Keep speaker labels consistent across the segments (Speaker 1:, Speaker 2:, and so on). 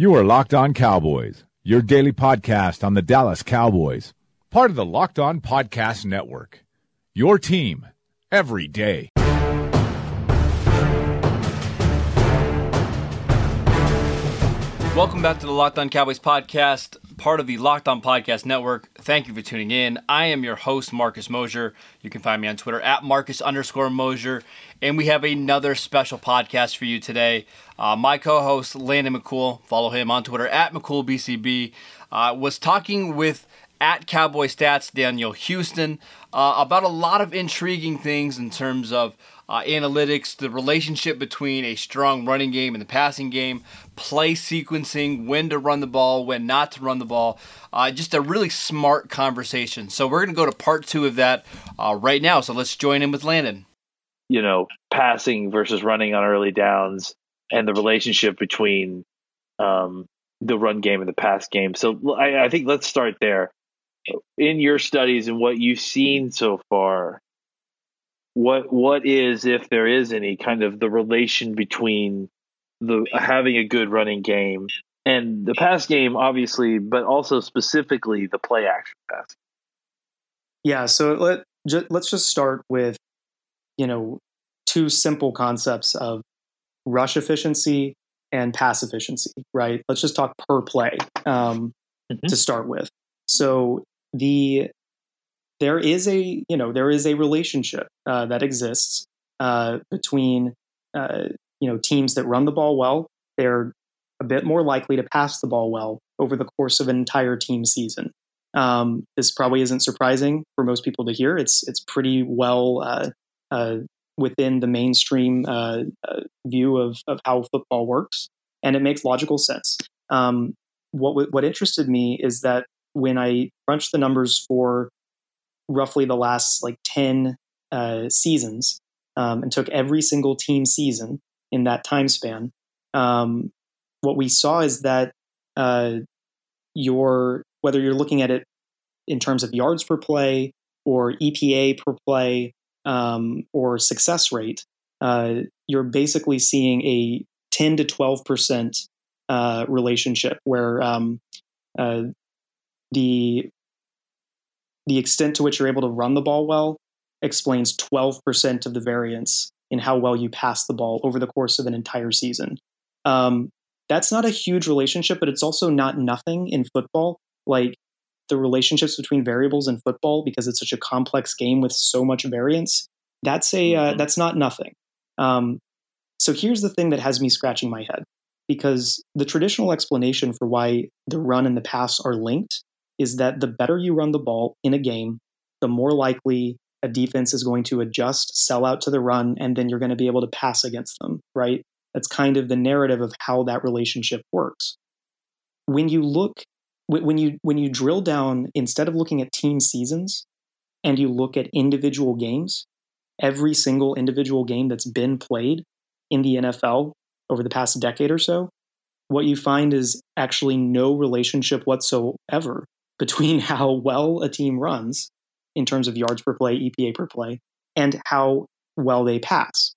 Speaker 1: You are Locked On Cowboys, your daily podcast on the Dallas Cowboys, part of the Locked On Podcast Network. Your team every day.
Speaker 2: Welcome back to the Locked On Cowboys podcast, part of the Locked On Podcast Network. Thank you for tuning in. I am your host, Marcus Mosher. You can find me on Twitter at Marcus underscore Mosher. And we have another special podcast for you today. Uh, my co host, Landon McCool, follow him on Twitter at McCoolBCB, uh, was talking with at Cowboy Stats, Daniel Houston, uh, about a lot of intriguing things in terms of uh, analytics, the relationship between a strong running game and the passing game, play sequencing, when to run the ball, when not to run the ball. Uh, just a really smart conversation. So we're going to go to part two of that uh, right now. So let's join in with Landon.
Speaker 3: You know, passing versus running on early downs and the relationship between um, the run game and the pass game. So I, I think let's start there. In your studies and what you've seen so far, what what is if there is any kind of the relation between the having a good running game and the pass game obviously but also specifically the play action pass.
Speaker 4: Yeah so let ju- let's just start with you know two simple concepts of rush efficiency and pass efficiency right? Let's just talk per play um, mm-hmm. to start with. So the there is a you know there is a relationship uh, that exists uh, between uh, you know teams that run the ball well. They're a bit more likely to pass the ball well over the course of an entire team season. Um, this probably isn't surprising for most people to hear. It's it's pretty well uh, uh, within the mainstream uh, view of of how football works, and it makes logical sense. Um, what what interested me is that when I crunched the numbers for roughly the last like 10 uh, seasons um, and took every single team season in that time span, um, what we saw is that uh, your whether you're looking at it in terms of yards per play or EPA per play um, or success rate, uh, you're basically seeing a 10 to 12 percent uh, relationship where um, uh, the the extent to which you're able to run the ball well explains 12% of the variance in how well you pass the ball over the course of an entire season. Um, that's not a huge relationship, but it's also not nothing in football. Like the relationships between variables in football, because it's such a complex game with so much variance, that's a uh, mm-hmm. that's not nothing. Um, so here's the thing that has me scratching my head, because the traditional explanation for why the run and the pass are linked is that the better you run the ball in a game, the more likely a defense is going to adjust, sell out to the run, and then you're going to be able to pass against them, right? That's kind of the narrative of how that relationship works. When you look, when you when you drill down, instead of looking at team seasons, and you look at individual games, every single individual game that's been played in the NFL over the past decade or so, what you find is actually no relationship whatsoever between how well a team runs in terms of yards per play, EPA per play, and how well they pass.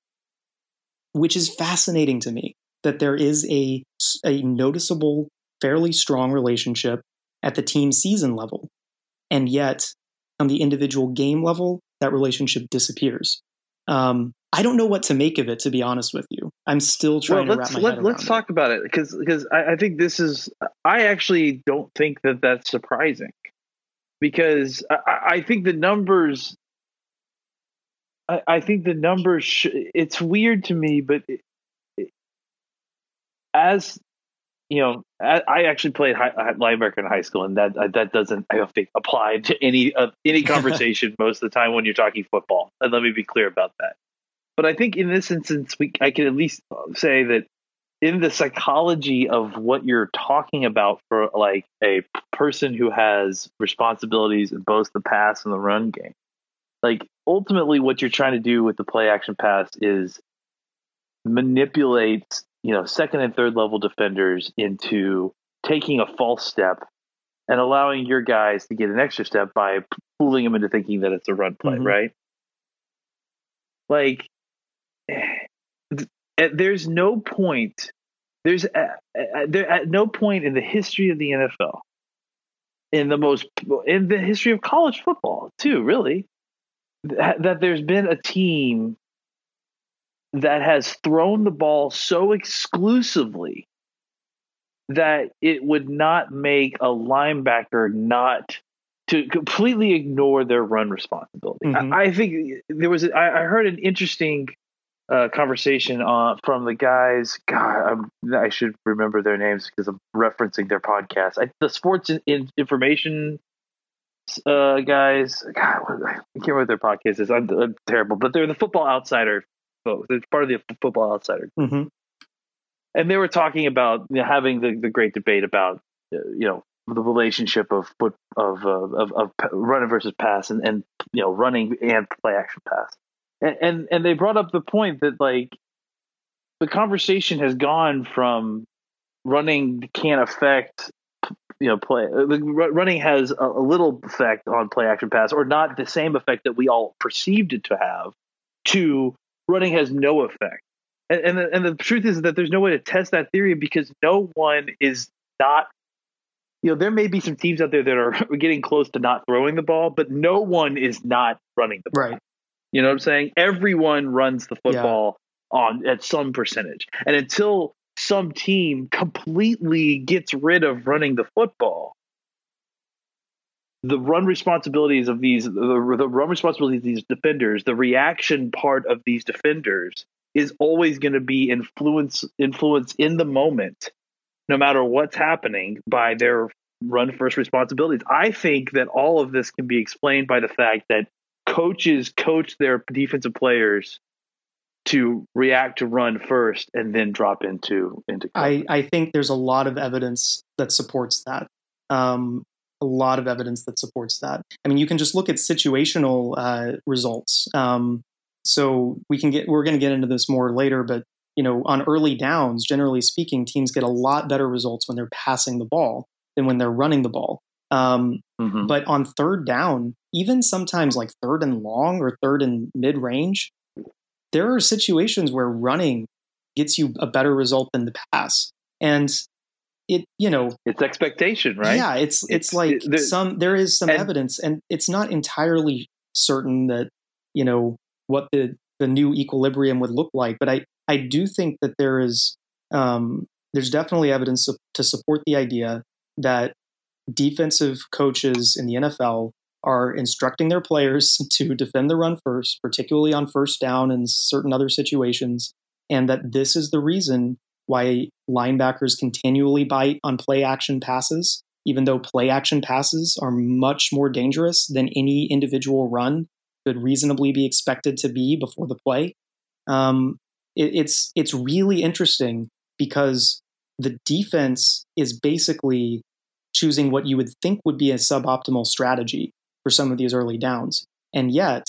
Speaker 4: Which is fascinating to me that there is a, a noticeable, fairly strong relationship at the team season level. And yet, on the individual game level, that relationship disappears. Um, I don't know what to make of it, to be honest with you. I'm still trying well, to wrap my let,
Speaker 3: head Let's talk
Speaker 4: it.
Speaker 3: about it because because I, I, think this is. I actually don't think that that's surprising because I, I think the numbers. I, I think the numbers. Sh- it's weird to me, but it, it, as you know, I actually played high, linebacker in high school, and that that doesn't I don't think apply to any uh, any conversation most of the time when you're talking football. And let me be clear about that. But I think in this instance, we I can at least say that in the psychology of what you're talking about for like a person who has responsibilities in both the pass and the run game, like ultimately what you're trying to do with the play action pass is manipulate you know second and third level defenders into taking a false step and allowing your guys to get an extra step by fooling them into thinking that it's a run play, mm-hmm. right? Like there's no point there's a, a, there, at no point in the history of the NFL, in the most in the history of college football too, really, that, that there's been a team that has thrown the ball so exclusively that it would not make a linebacker not to completely ignore their run responsibility. Mm-hmm. I, I, think there was I, I heard an interesting uh, conversation uh, from the guys. God, I'm, i should remember their names because I'm referencing their podcast. I, the sports in, in information uh, guys. God, I can't remember what their podcast is. I'm, I'm, terrible, but they're the Football Outsider folks. They're part of the Football Outsider.
Speaker 4: Mm-hmm.
Speaker 3: And they were talking about you know, having the, the great debate about uh, you know the relationship of of uh, of, of running versus pass and, and you know running and play action pass and, and and they brought up the point that like the conversation has gone from running can't affect you know play running has a, little effect on play action pass or not the same effect that we all perceived it to have to running has no effect. And and the, and the truth is that there's no way to test that theory because no one is not you know there may be some teams out there that are getting close to not throwing the ball but no one is not running the ball.
Speaker 4: Right
Speaker 3: you know what I'm saying? Everyone runs the football yeah. on at some percentage. And until some team completely gets rid of running the football, the run responsibilities of these the, the run responsibilities of these defenders, the reaction part of these defenders is always going to be influence influence in the moment, no matter what's happening by their run first responsibilities. I think that all of this can be explained by the fact that coaches coach their defensive players to react to run first and then drop into into
Speaker 4: I, I think there's a lot of evidence that supports that. Um, a lot of evidence that supports that. I mean you can just look at situational uh, results. Um, so we can get we're going to get into this more later but you know on early downs generally speaking teams get a lot better results when they're passing the ball than when they're running the ball. Um, mm-hmm. But on third down, even sometimes like third and long or third and mid range, there are situations where running gets you a better result than the pass. And it, you know,
Speaker 3: it's expectation, right?
Speaker 4: Yeah, it's it's, it's like it, some there is some and, evidence, and it's not entirely certain that you know what the the new equilibrium would look like. But I I do think that there is um, there's definitely evidence to support the idea that defensive coaches in the NFL are instructing their players to defend the run first, particularly on first down and certain other situations, and that this is the reason why linebackers continually bite on play action passes, even though play action passes are much more dangerous than any individual run could reasonably be expected to be before the play. Um, it, it's it's really interesting because the defense is basically choosing what you would think would be a suboptimal strategy for some of these early downs. And yet,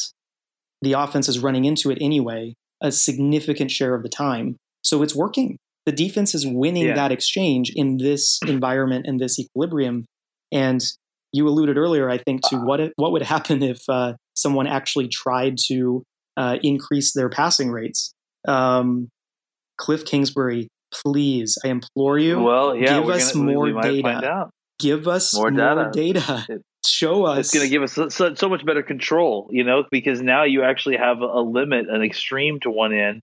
Speaker 4: the offense is running into it anyway, a significant share of the time. So it's working. The defense is winning yeah. that exchange in this environment and this equilibrium. And you alluded earlier, I think, to what it, what would happen if uh, someone actually tried to uh, increase their passing rates. Um, Cliff Kingsbury, please, I implore you,
Speaker 3: well, yeah,
Speaker 4: give us
Speaker 3: gonna,
Speaker 4: more data give us more data. More data. Show us.
Speaker 3: It's going to give us so, so, much better control, you know, because now you actually have a limit, an extreme to one end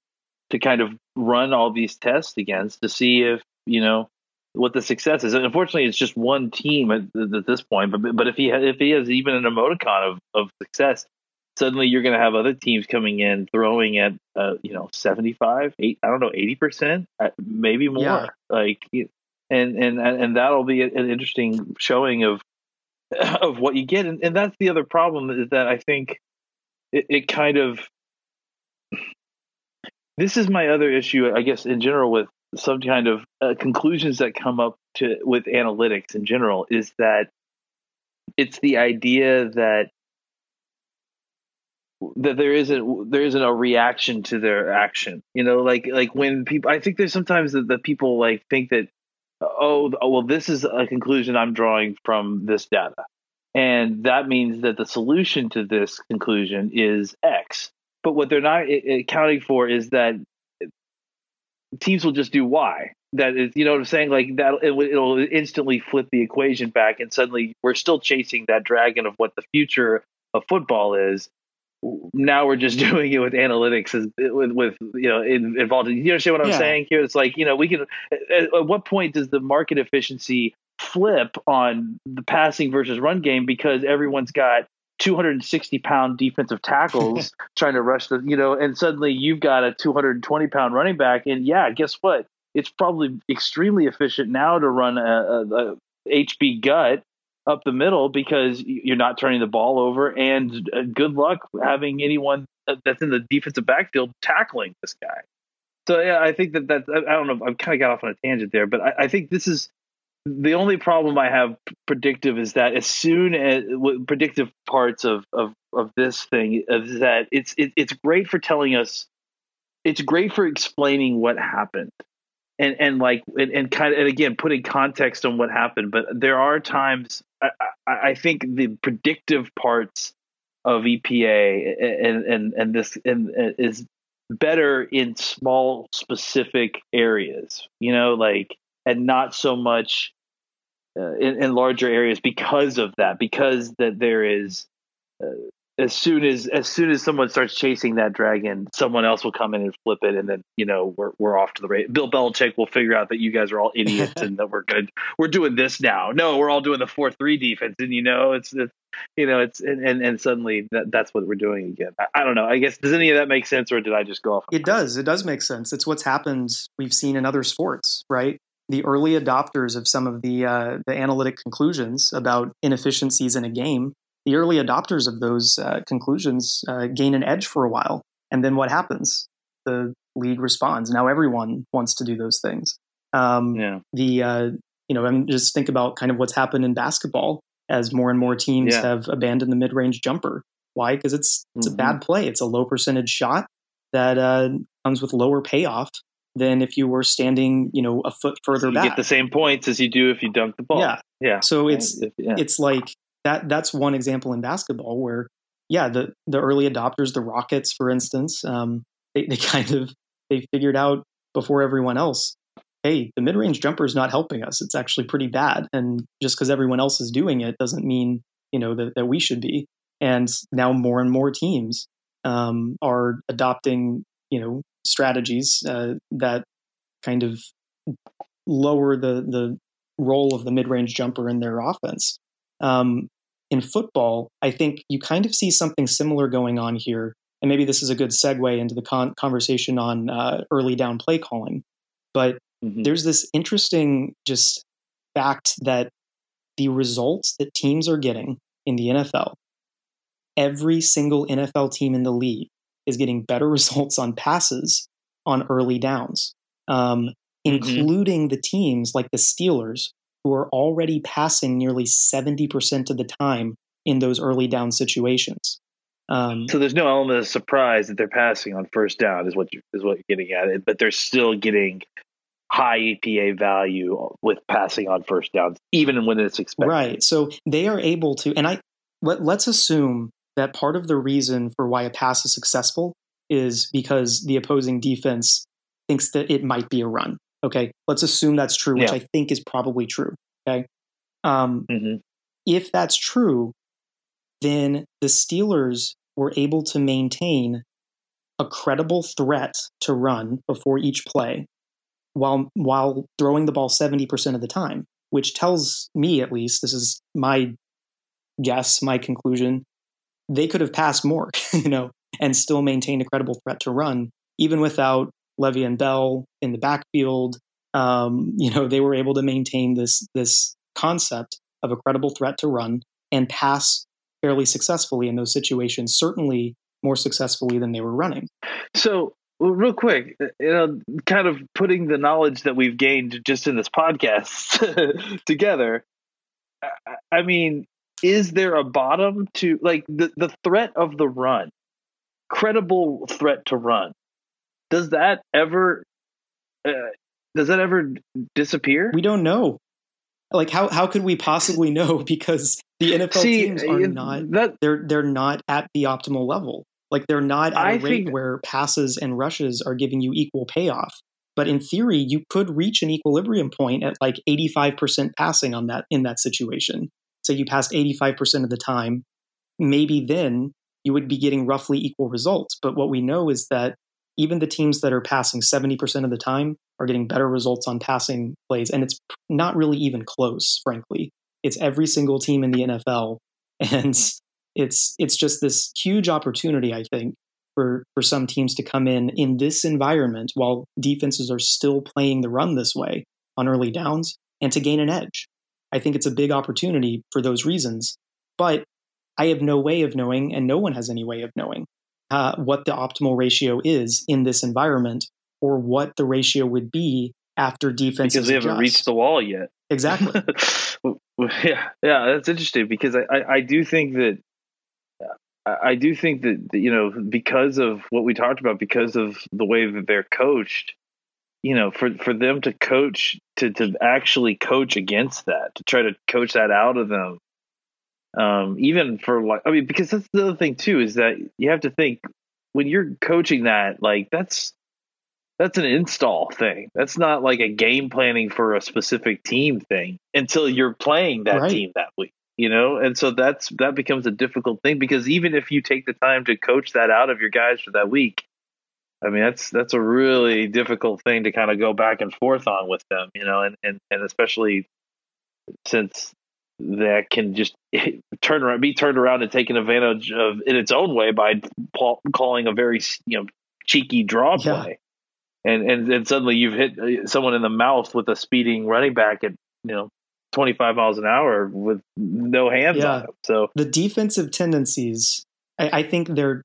Speaker 3: to kind of run all these tests against to see if, you know, what the success is. And unfortunately, it's just one team at, at this point. But but if he if he has even an emoticon of, of success, suddenly you're going to have other teams coming in throwing at uh, you know 75 8 i don't know 80% uh, maybe more yeah. like and and and that'll be an interesting showing of of what you get. And, and that's the other problem is that I think it, it kind of this is my other issue, I guess, in general with some kind of uh, conclusions that come up to with analytics in general is that it's the idea that that there isn't there isn't a reaction to their action you know like like when people i think there's sometimes that, that people like think that oh, oh, well, this is a conclusion I'm drawing from this data. And that means that the solution to this conclusion is X. But what they're not eh, eh, accounting for is that eh, teams will just do Y. that is, you know what I'm saying? Like that, it, will instantly flip the equation back, and suddenly we're still chasing that dragon of what the future of football is. Now we're just doing it with analytics, as, with, with you know involved. You understand what I'm yeah. saying here? It's like you know we can. At, at what point does the market efficiency flip on the passing versus run game because everyone's got 260 pound defensive tackles trying to rush the, you know, and suddenly you've got a 220 pound running back. And yeah, guess what? It's probably extremely efficient now to run a, a, a HB gut up the middle because you're not turning the ball over. And uh, good luck having anyone that's in the defensive backfield tackling this guy. So yeah, I think that that I don't know. I've kind of got off on a tangent there, but I, I think this is the only problem I have predictive is that as soon as predictive parts of, of, of this thing is that it's it, it's great for telling us it's great for explaining what happened and and like and, and kind of and again putting context on what happened but there are times I, I, think the predictive parts of EPA and and and this and, and is better in small specific areas you know like and not so much uh, in, in, larger areas because of that, because that there is uh, as soon as as soon as someone starts chasing that dragon, someone else will come in and flip it, and then you know we're we're off to the race. Bill Belichick will figure out that you guys are all idiots and that we're good. We're doing this now. No, we're all doing the four three defense, and you know it's, it's you know it's and and, and suddenly that, that's what we're doing again. I, I, don't know. I guess does any of that make sense, or did I just go off?
Speaker 4: It does. It does make sense. It's what's happened. We've seen in other sports, right? the early adopters of some of the uh, the analytic conclusions about inefficiencies in a game, the early adopters of those uh, conclusions uh, gain an edge for a while, and then what happens? The league responds. Now everyone wants to do those things. Um, yeah. The uh, you know, I mean, just think about kind of what's happened in basketball as more and more teams yeah. have abandoned the mid range jumper. Why? Because it's it's mm-hmm. a bad play. It's a low percentage shot that uh, comes with lower payoff than if you were standing, you know, a foot further
Speaker 3: you
Speaker 4: back.
Speaker 3: get the same points as you do if you dunk the ball.
Speaker 4: Yeah,
Speaker 3: yeah.
Speaker 4: So it's yeah. it's like that. That's one example in basketball where, yeah, the the early adopters, the Rockets, for instance, um, they they kind of they figured out before everyone else. Hey, the mid range jumper is not helping us. It's actually pretty bad. And just because everyone else is doing it doesn't mean you know that, that we should be. And now more and more teams um, are adopting you know strategies uh, that kind of lower the the role of the mid range jumper in their offense. Um, in football, I think you kind of see something similar going on here, and maybe this is a good segue into the con- conversation on uh, early down play calling. But mm-hmm. there's this interesting just fact that the results that teams are getting in the NFL, every single NFL team in the league is getting better results on passes on early downs, um, mm-hmm. including the teams like the Steelers, who are already passing nearly 70% of the time in those early down situations.
Speaker 3: Um, so there's no element of surprise that they're passing on first down, is what you, is what you're getting at. But they're still getting high EPA value with passing on first downs, even when it's expected.
Speaker 4: Right. So they are able to, and I let, let's assume that part of the reason for why a pass is successful is because the opposing defense thinks that it might be a run. Okay, let's assume that's true, which yeah. I think is probably true. Okay, um, mm-hmm. if that's true, then the Steelers were able to maintain a credible threat to run before each play, while while throwing the ball seventy percent of the time, which tells me at least this is my guess, my conclusion they could have passed more, you know, and still maintained a credible threat to run, even without Le'Veon Bell in the backfield. Um, you know, they were able to maintain this this concept of a credible threat to run and pass fairly successfully in those situations. Certainly more successfully than they were running.
Speaker 3: So, well, real quick, uh, you know, kind of putting the knowledge that we've gained just in this podcast together. I mean, is there a bottom to like the, the threat of the run credible threat to run does that ever uh, does that ever disappear?
Speaker 4: We don't know. Like how how could we possibly know? Because the NFL See, teams are not that, they're they're not at the optimal level. Like they're not at I a rate think, where passes and rushes are giving you equal payoff. But in theory, you could reach an equilibrium point at like 85% passing on that in that situation. Say you passed 85% of the time, maybe then you would be getting roughly equal results. But what we know is that even the teams that are passing 70% of the time are getting better results on passing plays. And it's not really even close, frankly. It's every single team in the NFL. And it's it's just this huge opportunity, I think, for, for some teams to come in in this environment while defenses are still playing the run this way on early downs and to gain an edge. I think it's a big opportunity for those reasons. But I have no way of knowing, and no one has any way of knowing uh, what the optimal ratio is in this environment or what the ratio would be after defense
Speaker 3: because they haven't
Speaker 4: adjust.
Speaker 3: reached the wall yet.
Speaker 4: Exactly.
Speaker 3: yeah, yeah, that's interesting because I, I, I do think that I do think that you know because of what we talked about, because of the way that they're coached, you know, for for them to coach to to actually coach against that, to try to coach that out of them, um, even for like I mean, because that's the other thing too is that you have to think when you're coaching that, like that's that's an install thing. That's not like a game planning for a specific team thing until you're playing that
Speaker 4: Right.
Speaker 3: team that week you know and so that's that becomes a difficult thing because even if you take the time to coach that out of your guys for that week i mean that's that's a really difficult thing to kind of go back and forth on with them you know and and, and especially since that can just turn around be turned around and taken advantage of in its own way by Paul calling a very you know cheeky draw
Speaker 4: Yeah.
Speaker 3: play and and and suddenly you've hit uh, someone in the mouth with a speeding running back at you know 25 miles an hour with no hands
Speaker 4: Yeah.
Speaker 3: on him. So
Speaker 4: the defensive tendencies I, I think they're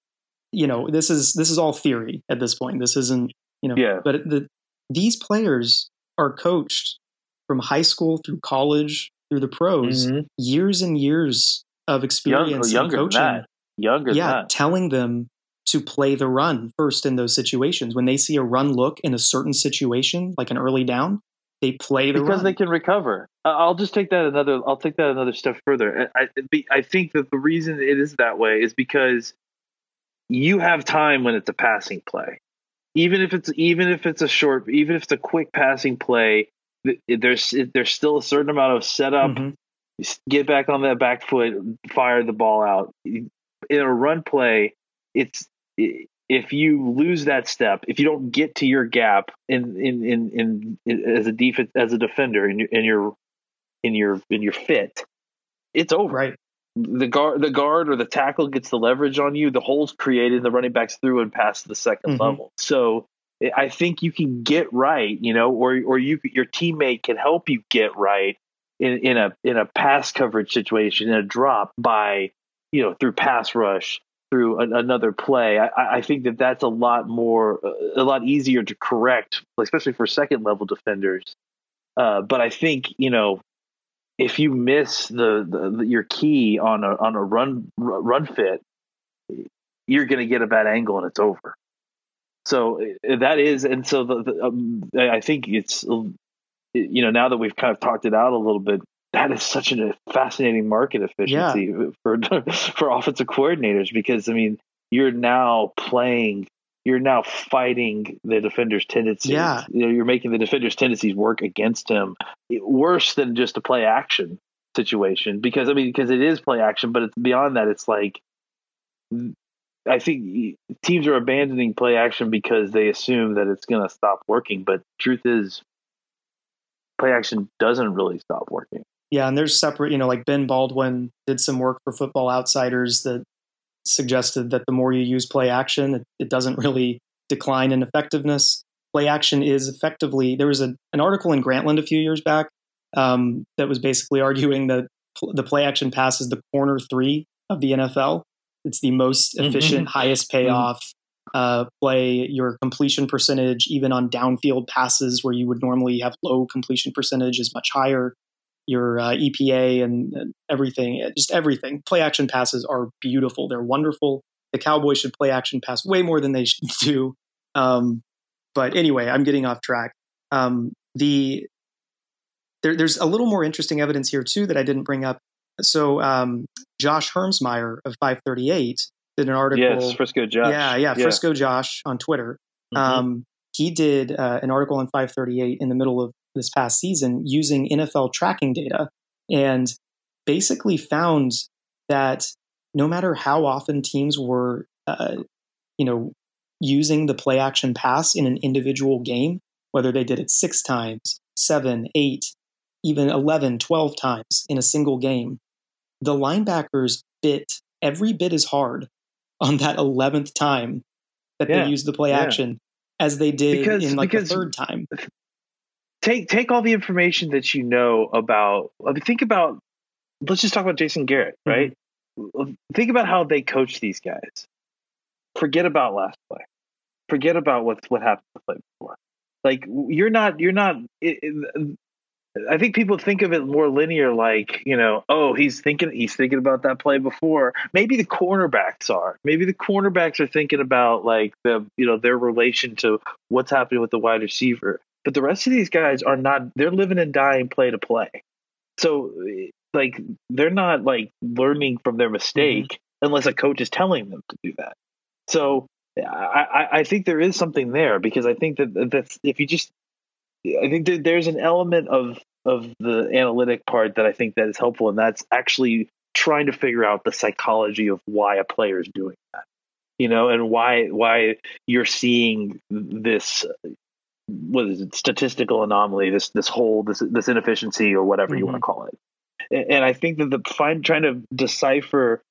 Speaker 4: you know this is this is all theory at this point this isn't you know
Speaker 3: Yeah.
Speaker 4: but the these players are coached from high school through college through the pros
Speaker 3: Mhm.
Speaker 4: years and years of experience in
Speaker 3: younger than
Speaker 4: coaching
Speaker 3: that. younger than
Speaker 4: yeah
Speaker 3: that.
Speaker 4: telling them to play the run first in those situations when they see a run look in a certain situation like an early down they play the
Speaker 3: because
Speaker 4: run
Speaker 3: they can recover. I'll just take that another. I'll take that another step further. I, I think that the reason it is that way is because you have time when it's a passing play, even if it's even if it's a short, even if it's a quick passing play. Th- There's there's still a certain amount of setup.
Speaker 4: Mhm.
Speaker 3: Get back on that back foot, fire the ball out. In a run play, it's if you lose that step, if you don't get to your gap in in in, in, as a defense as a defender in your in your in your in your fit, it's over.
Speaker 4: right
Speaker 3: The guard the guard or the tackle gets the leverage on you. The hole's created. The running backs through and past the 2nd
Speaker 4: Mhm.
Speaker 3: level. So I think you can get right, you know, or or you your teammate can help you get right in, in a in a pass coverage situation, in a drop by you know through pass rush, through an, another play. I, I think that that's a lot more a lot easier to correct, especially for second level defenders. Uh, but I think you know if you miss the, the, the your key on a on a run run fit, you're going to get a bad angle and it's over. So uh, that is, and so the, the um, I think it's you know now that we've kind of talked it out a little bit, that is such a fascinating market efficiency for for offensive coordinators because I mean you're now playing. You're now fighting the defender's tendencies.
Speaker 4: Yeah.
Speaker 3: You know, you're making the defender's tendencies work against him worse than just a play action situation because I mean because it is play action, but it's beyond that. It's like I think teams are abandoning play action because they assume that it's going to stop working. But truth is, play action doesn't really stop working.
Speaker 4: Yeah, and there's separate, you know, like Ben Baldwin did some work for Football Outsiders that suggested that the more you use play action, it, it doesn't really decline in effectiveness. Play action is effectively, there was a, an article in Grantland a few years back um, that was basically arguing that the play action pass is the corner three of the NFL. It's the most
Speaker 3: Mhm.
Speaker 4: efficient, highest payoff uh, play. Your completion percentage, even on downfield passes where you would normally have low completion percentage, is much higher your uh, EPA and, and everything, just everything. Play action passes are beautiful. They're wonderful. The Cowboys should play action pass way more than they should do. Um, but anyway, I'm getting off track. Um, the there, there's a little more interesting evidence here too that I didn't bring up. So um, Josh Hermsmeyer of 538 did an article.
Speaker 3: Yes, Frisco Josh.
Speaker 4: Yeah, yeah, Frisco Josh on Twitter
Speaker 3: Mhm.
Speaker 4: um, he did uh, an article on 538 in the middle of this past season using NFL tracking data and basically found that no matter how often teams were, uh, you know, using the play action pass in an individual game, whether they did it six times, seven, eight, even 11, 12 times in a single game, the linebackers bit every bit as hard on that 11th time that yeah. they used the play yeah. action as they did because, in like the third time.
Speaker 3: Take take all the information that you know about. I mean, think about. Let's just talk about Jason Garrett, mm-hmm. right? Mm-hmm. Think about how they coach these guys. Forget about last play. Forget about what what happened the play before. Like you're not you're not. It, it, I think people think of it more linear, like you know, oh, he's thinking he's thinking about that play before. Maybe the cornerbacks are. Maybe the cornerbacks are thinking about like the you know their relation to what's happening with the wide receiver. But the rest of these guys are not. They're living and dying play to play. So like they're not like learning from their mistake mm-hmm. unless a coach is telling them to do that. So I, I think there is something there because I think that that's if you just I think there's an element of of the analytic part that I think that is helpful, and that's actually trying to figure out the psychology of why a player is doing that, you know, and why why you're seeing this what is it statistical anomaly, this this whole this this inefficiency or whatever mm-hmm. you want to call it. And, and I think that the find trying to decipher,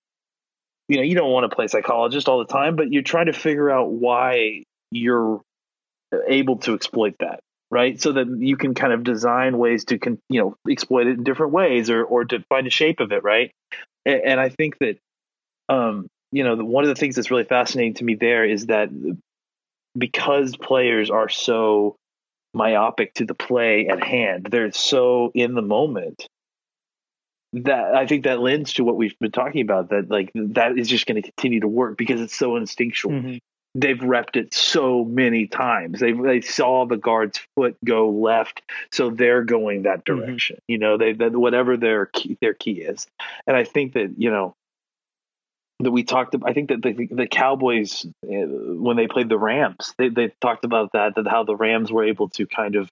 Speaker 3: you know, you don't want to play psychologist all the time, but you're trying to figure out why you're able to exploit that right? So that you can kind of design ways to can you know exploit it in different ways or or to find a shape of it, right? And, and I think that um, you know the, one of the things that's really fascinating to me there is that because players are so myopic to the play at hand, they're so in the moment that I think that lends to what we've been talking about that like that is just going to continue to work because it's so instinctual. Mm-hmm they've repped it so many times. They they saw the guard's foot go left, so they're going that mm-hmm. direction. Mm-hmm. You know, they, they whatever their key, their key is, and I think that you know that we talked. about. I think that the the Cowboys eh, when they played the Rams, they they talked about that that how the Rams were able to kind of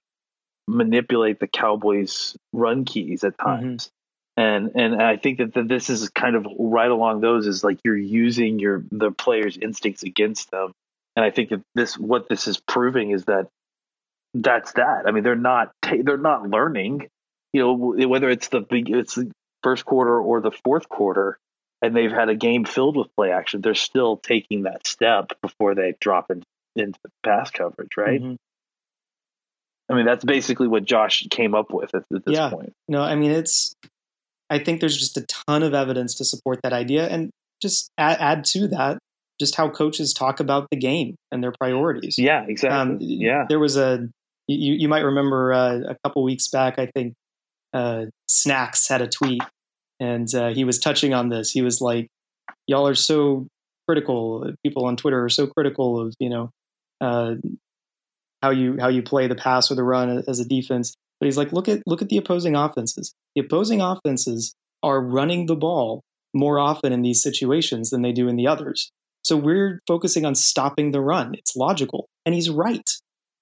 Speaker 3: manipulate the Cowboys' run keys at mm-hmm. times. And and I think that, that this is kind of right along those is like you're using your the player's instincts against them, and I think that this what this is proving is that that's that. I mean, they're not they're not learning, you know, whether it's the it's the first quarter or the fourth quarter, and they've had a game filled with play action. They're still taking that step before they drop in, into pass coverage, right? Mm-hmm. I mean, that's basically what Josh came up with at, at this
Speaker 4: yeah.
Speaker 3: point.
Speaker 4: No, I mean it's I think there's just a ton of evidence to support that idea. And just add, add to that, just how coaches talk about the game and their priorities.
Speaker 3: Yeah, exactly. Um, yeah.
Speaker 4: There was a, you, you might remember uh, a couple weeks back, I think uh, Snacks had a tweet and uh, he was touching on this. He was like, y'all are so critical. People on Twitter are so critical of, you know, uh, how you how you play the pass or the run as a defense. But he's like, look at look at the opposing offenses. The opposing offenses are running the ball more often in these situations than they do in the others. So we're focusing on stopping the run. It's logical. And he's right.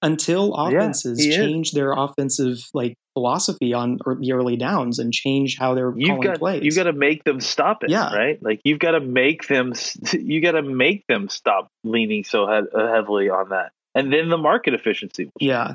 Speaker 4: Until offenses yeah, change is. their offensive like philosophy on the early downs and change how they're you've calling
Speaker 3: got,
Speaker 4: plays.
Speaker 3: You've got to make them stop it, yeah. right? Like you've got to make them you got to make them stop leaning so he- heavily on that. And then the market efficiency will change.
Speaker 4: Yeah.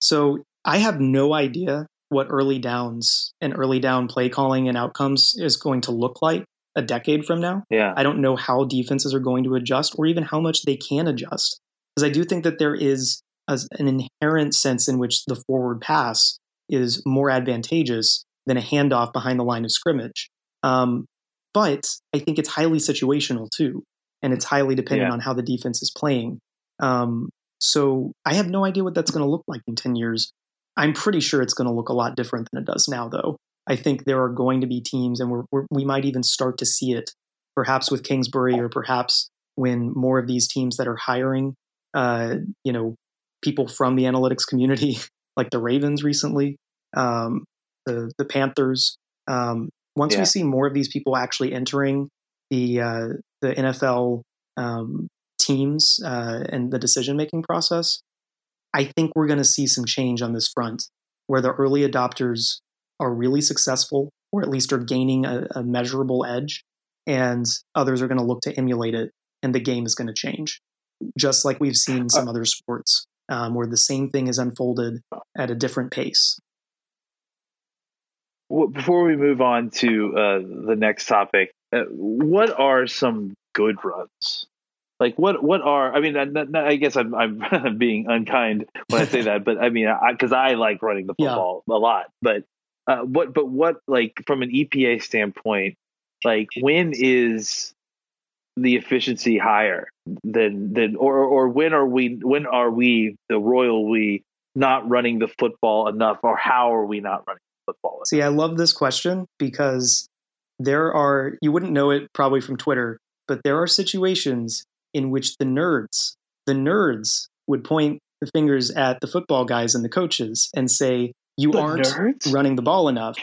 Speaker 4: So I have no idea what early downs and early down play calling and outcomes is going to look like a decade from now.
Speaker 3: Yeah.
Speaker 4: I don't know how defenses are going to adjust or even how much they can adjust. Because I do think that there is a, an inherent sense in which the forward pass is more advantageous than a handoff behind the line of scrimmage. Um, but I think it's highly situational too. And it's highly dependent yeah. on how the defense is playing. Um, so I have no idea what that's going to look like in 10 years. I'm pretty sure it's going to look a lot different than it does now, though. I think there are going to be teams, and we're, we're, we might even start to see it, perhaps with Kingsbury, or perhaps when more of these teams that are hiring, uh, you know, people from the analytics community, like the Ravens recently, um, the the Panthers. Um, once yeah. we see more of these people actually entering the uh, the NFL um, teams uh, and the decision making process, I think we're going to see some change on this front where the early adopters are really successful or at least are gaining a, a measurable edge and others are going to look to emulate it and the game is going to change. Just like we've seen some uh, other sports um, where the same thing is unfolded at a different pace.
Speaker 3: Well, before we move on to uh, the next topic uh, what are some good runs like what what are i mean I, I guess i'm i'm being unkind when i say that but i mean because I, I, like running the football yeah. a lot but uh, what but what like from an epa standpoint like when is the efficiency higher than than or or when are we when are we the royal we not running the football enough or how are we not running the football enough?
Speaker 4: see i love this question because there are you wouldn't know it probably from twitter but there are situations in which the nerds, the nerds would point the fingers at the football guys and the coaches and say, "You the aren't nerds? running the ball enough,"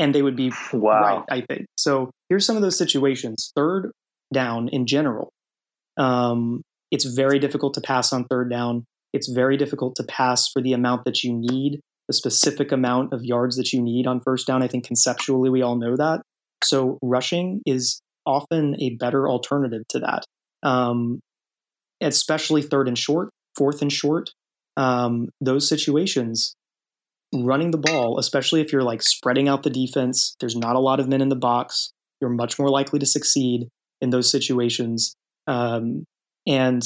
Speaker 4: and they would be wow. right. I think so. Here's some of those situations. Third down in general, um, it's very difficult to pass on third down. It's very difficult to pass for the amount that you need, the specific amount of yards that you need on first down. I think conceptually we all know that. So rushing is often a better alternative to that um, especially third and short, fourth and short. Um, those situations, running the ball, especially if you're like spreading out the defense, there's not a lot of men in the box. You're much more likely to succeed in those situations. Um, and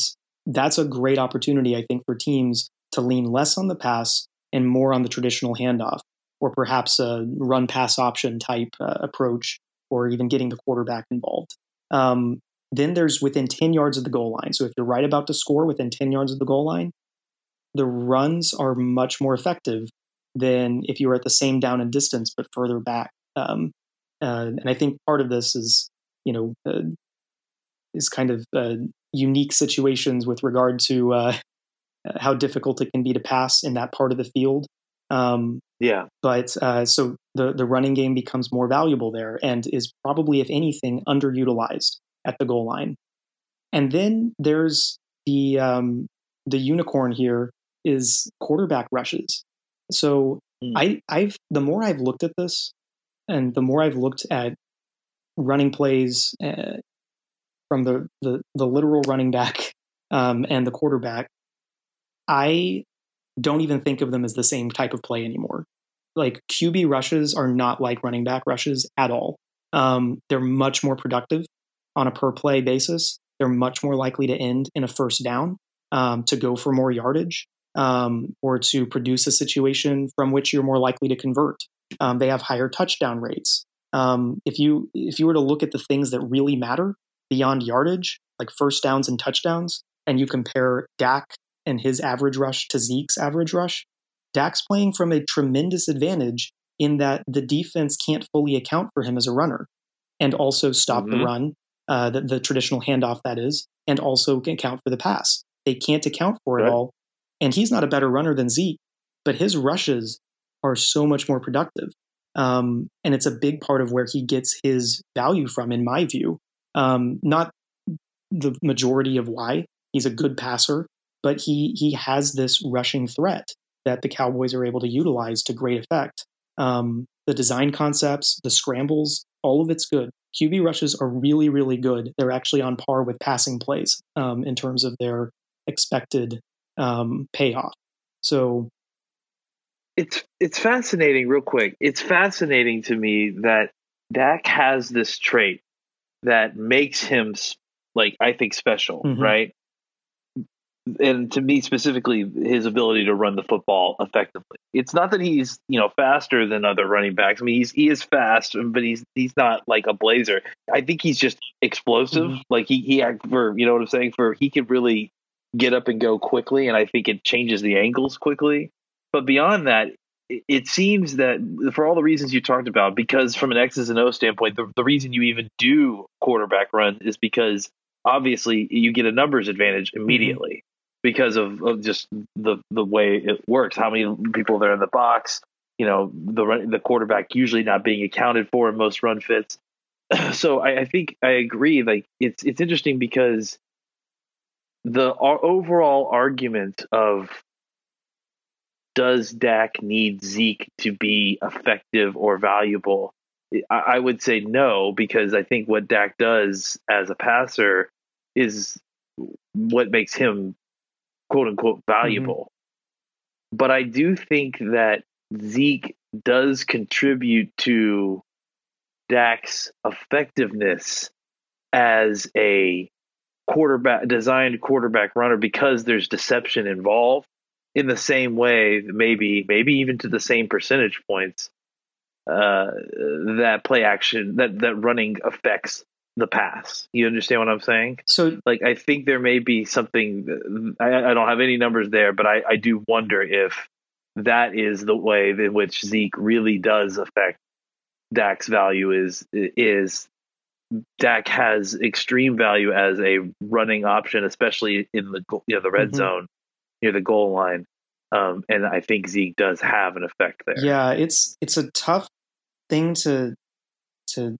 Speaker 4: that's a great opportunity, I think, for teams to lean less on the pass and more on the traditional handoff, or perhaps a run pass option type uh, approach, or even getting the quarterback involved. Um, then there's within 10 yards of the goal line. So if you're right about to score within 10 yards of the goal line, the runs are much more effective than if you were at the same down and distance but further back. Um, uh, and I think part of this is, you know, uh, is kind of uh, unique situations with regard to uh, how difficult it can be to pass in that part of the field. Um,
Speaker 3: yeah.
Speaker 4: But uh, so the the running game becomes more valuable there and is probably, if anything, underutilized at the goal line. And then there's the um, the unicorn here is quarterback rushes. So mm. I I've the more I've looked at this, and the more I've looked at running plays uh, from the, the the literal running back um, and the quarterback, I don't even think of them as the same type of play anymore. Like QB rushes are not like running back rushes at all. Um, they're much more productive on a per play basis, they're much more likely to end in a first down, um, to go for more yardage, um, or to produce a situation from which you're more likely to convert. Um, they have higher touchdown rates. Um, if you if you were to look at the things that really matter beyond yardage, like first downs and touchdowns, and you compare Dak and his average rush to Zeke's average rush, Dak's playing from a tremendous advantage in that the defense can't fully account for him as a runner and also stop mm-hmm. the run uh, the, the, traditional handoff that is, and also can account for the pass. They can't account for it all. And he's not a better runner than Zeke, but his rushes are so much more productive. Um, and it's a big part of where he gets his value from, in my view. Um, not the majority of why he's a good passer, but he he has this rushing threat that the Cowboys are able to utilize to great effect. Um, the design concepts, the scrambles, all of it's good. QB rushes are really, really good. They're actually on par with passing plays um, in terms of their expected um, payoff. So
Speaker 3: it's it's fascinating. Real quick, it's fascinating to me that Dak has this trait that makes him like I think special, mm-hmm. right? And to me specifically, his ability to run the football effectively. It's not that he's you know faster than other running backs. I mean, he's he is fast, but he's he's not like a blazer. I think he's just explosive. Mm-hmm. Like he he for you know what I'm saying. For he could really get up and go quickly, and I think it changes the angles quickly. But beyond that, it seems that for all the reasons you talked about, because from an X's and O standpoint, the, the reason you even do quarterback run is because obviously you get a numbers advantage immediately because of, of just the the way it works. How many people there in the box? You know, the the quarterback usually not being accounted for in most run fits. So I, I think I agree. Like it's it's interesting because the overall argument of does Dak need Zeke to be effective or valuable? I, I would say no, because I think what Dak does as a passer is what makes him quote unquote valuable. Mm-hmm. But I do think that Zeke does contribute to Dak's effectiveness as a quarterback designed quarterback runner because there's deception involved in the same way maybe maybe even to the same percentage points uh, that play action that that running affects the pass. You understand what I'm saying?
Speaker 4: So,
Speaker 3: like, I think there may be something. I, I don't have any numbers there, but I, I do wonder if that is the way in which Zeke really does affect Dak's value. Is is Dak has extreme value as a running option, especially in the you know the red mm-hmm. zone near the goal line. Um, and I think Zeke does have an effect there.
Speaker 4: Yeah, it's it's a tough thing to to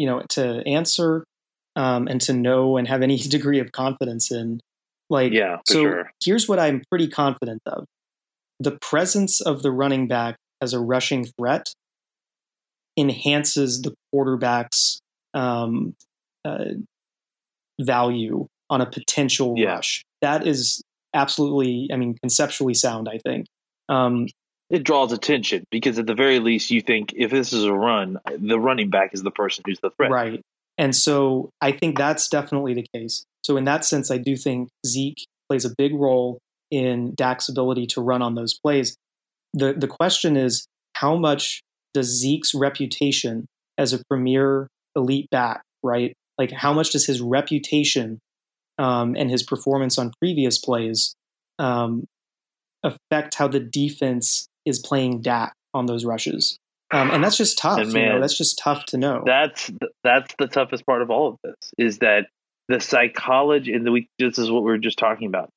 Speaker 4: you know to answer um, and to know and have any degree of confidence in. Like,
Speaker 3: yeah,
Speaker 4: so
Speaker 3: sure.
Speaker 4: here's what I'm pretty confident of: the presence of the running back as a rushing threat enhances the quarterback's um, uh, value on a potential yeah. rush. That is absolutely, I mean, conceptually sound. I think. Um,
Speaker 3: it draws attention because at the very least you think if this is a run the running back is the person who's the threat.
Speaker 4: Right. And so i think that's definitely the case. So in that sense i do think zeke plays a big role in dak's ability to run on those plays. The the question is how much does zeke's reputation as a premier elite back right? Like how much does his reputation um, and his performance on previous plays um, affect how the defense is playing Dak on those rushes. Um, and that's just tough. Man, you know, that's just tough to know.
Speaker 3: That's that's the toughest part of all of this is that the psychology and the we this is what we are just talking about.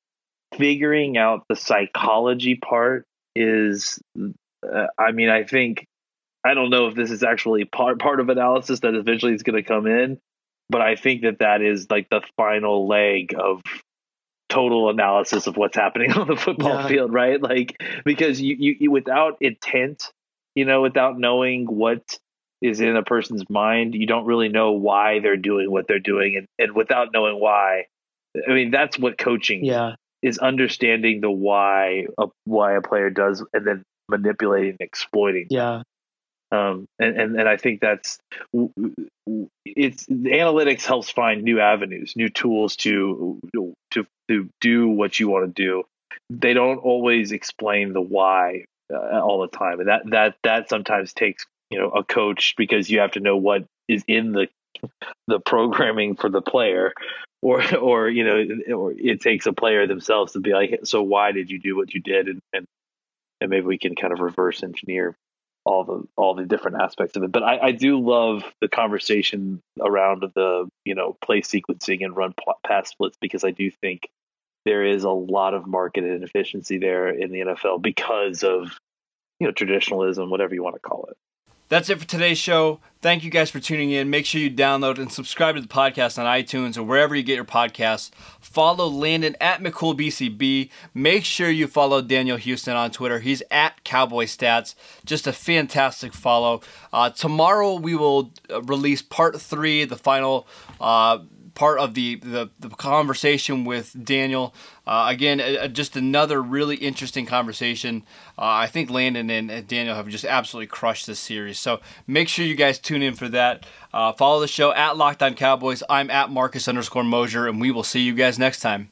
Speaker 3: Figuring out the psychology part is, uh, I mean, I think I don't know if this is actually part part of analysis that eventually is going to come in, but I think that that is like the final leg of total analysis of what's happening on the football yeah. field, right? Like because you, you, you without intent, you know, without knowing what is in a person's mind, you don't really know why they're doing what they're doing, and, and without knowing why, I mean that's what coaching
Speaker 4: yeah.
Speaker 3: is understanding the why of why a player does, and then manipulating, and exploiting.
Speaker 4: Yeah,
Speaker 3: um, and, and and I think that's it's analytics helps find new avenues, new tools to to to do what you want to do. They don't always explain the why uh, all the time, and that that that sometimes takes you know a coach because you have to know what is in the the programming for the player or or you know or it takes a player themselves to be like so why did you do what you did and and, and maybe we can kind of reverse engineer all the all the different aspects of it. But I, I do love the conversation around the you know play sequencing and run pass splits because I do think there is a lot of market inefficiency there in the NFL because of you know traditionalism, whatever you want to call it.
Speaker 2: That's it for today's show. Thank you guys for tuning in. Make sure you download and subscribe to the podcast on iTunes or wherever you get your podcasts. Follow Landon at McCoolBCB. Make sure you follow Daniel Houston on Twitter. He's at Cowboy Stats. Just a fantastic follow. Uh, tomorrow we will uh, release part three, the final uh, part of the, the, the conversation with Daniel. Uh, again, just another really interesting conversation. Uh, I think Landon and Daniel have just absolutely crushed this series. So make sure you guys tune in for that. Uh, follow the show at Locked On Cowboys. I'm at Marcus underscore Mosher, and we will see you guys next time.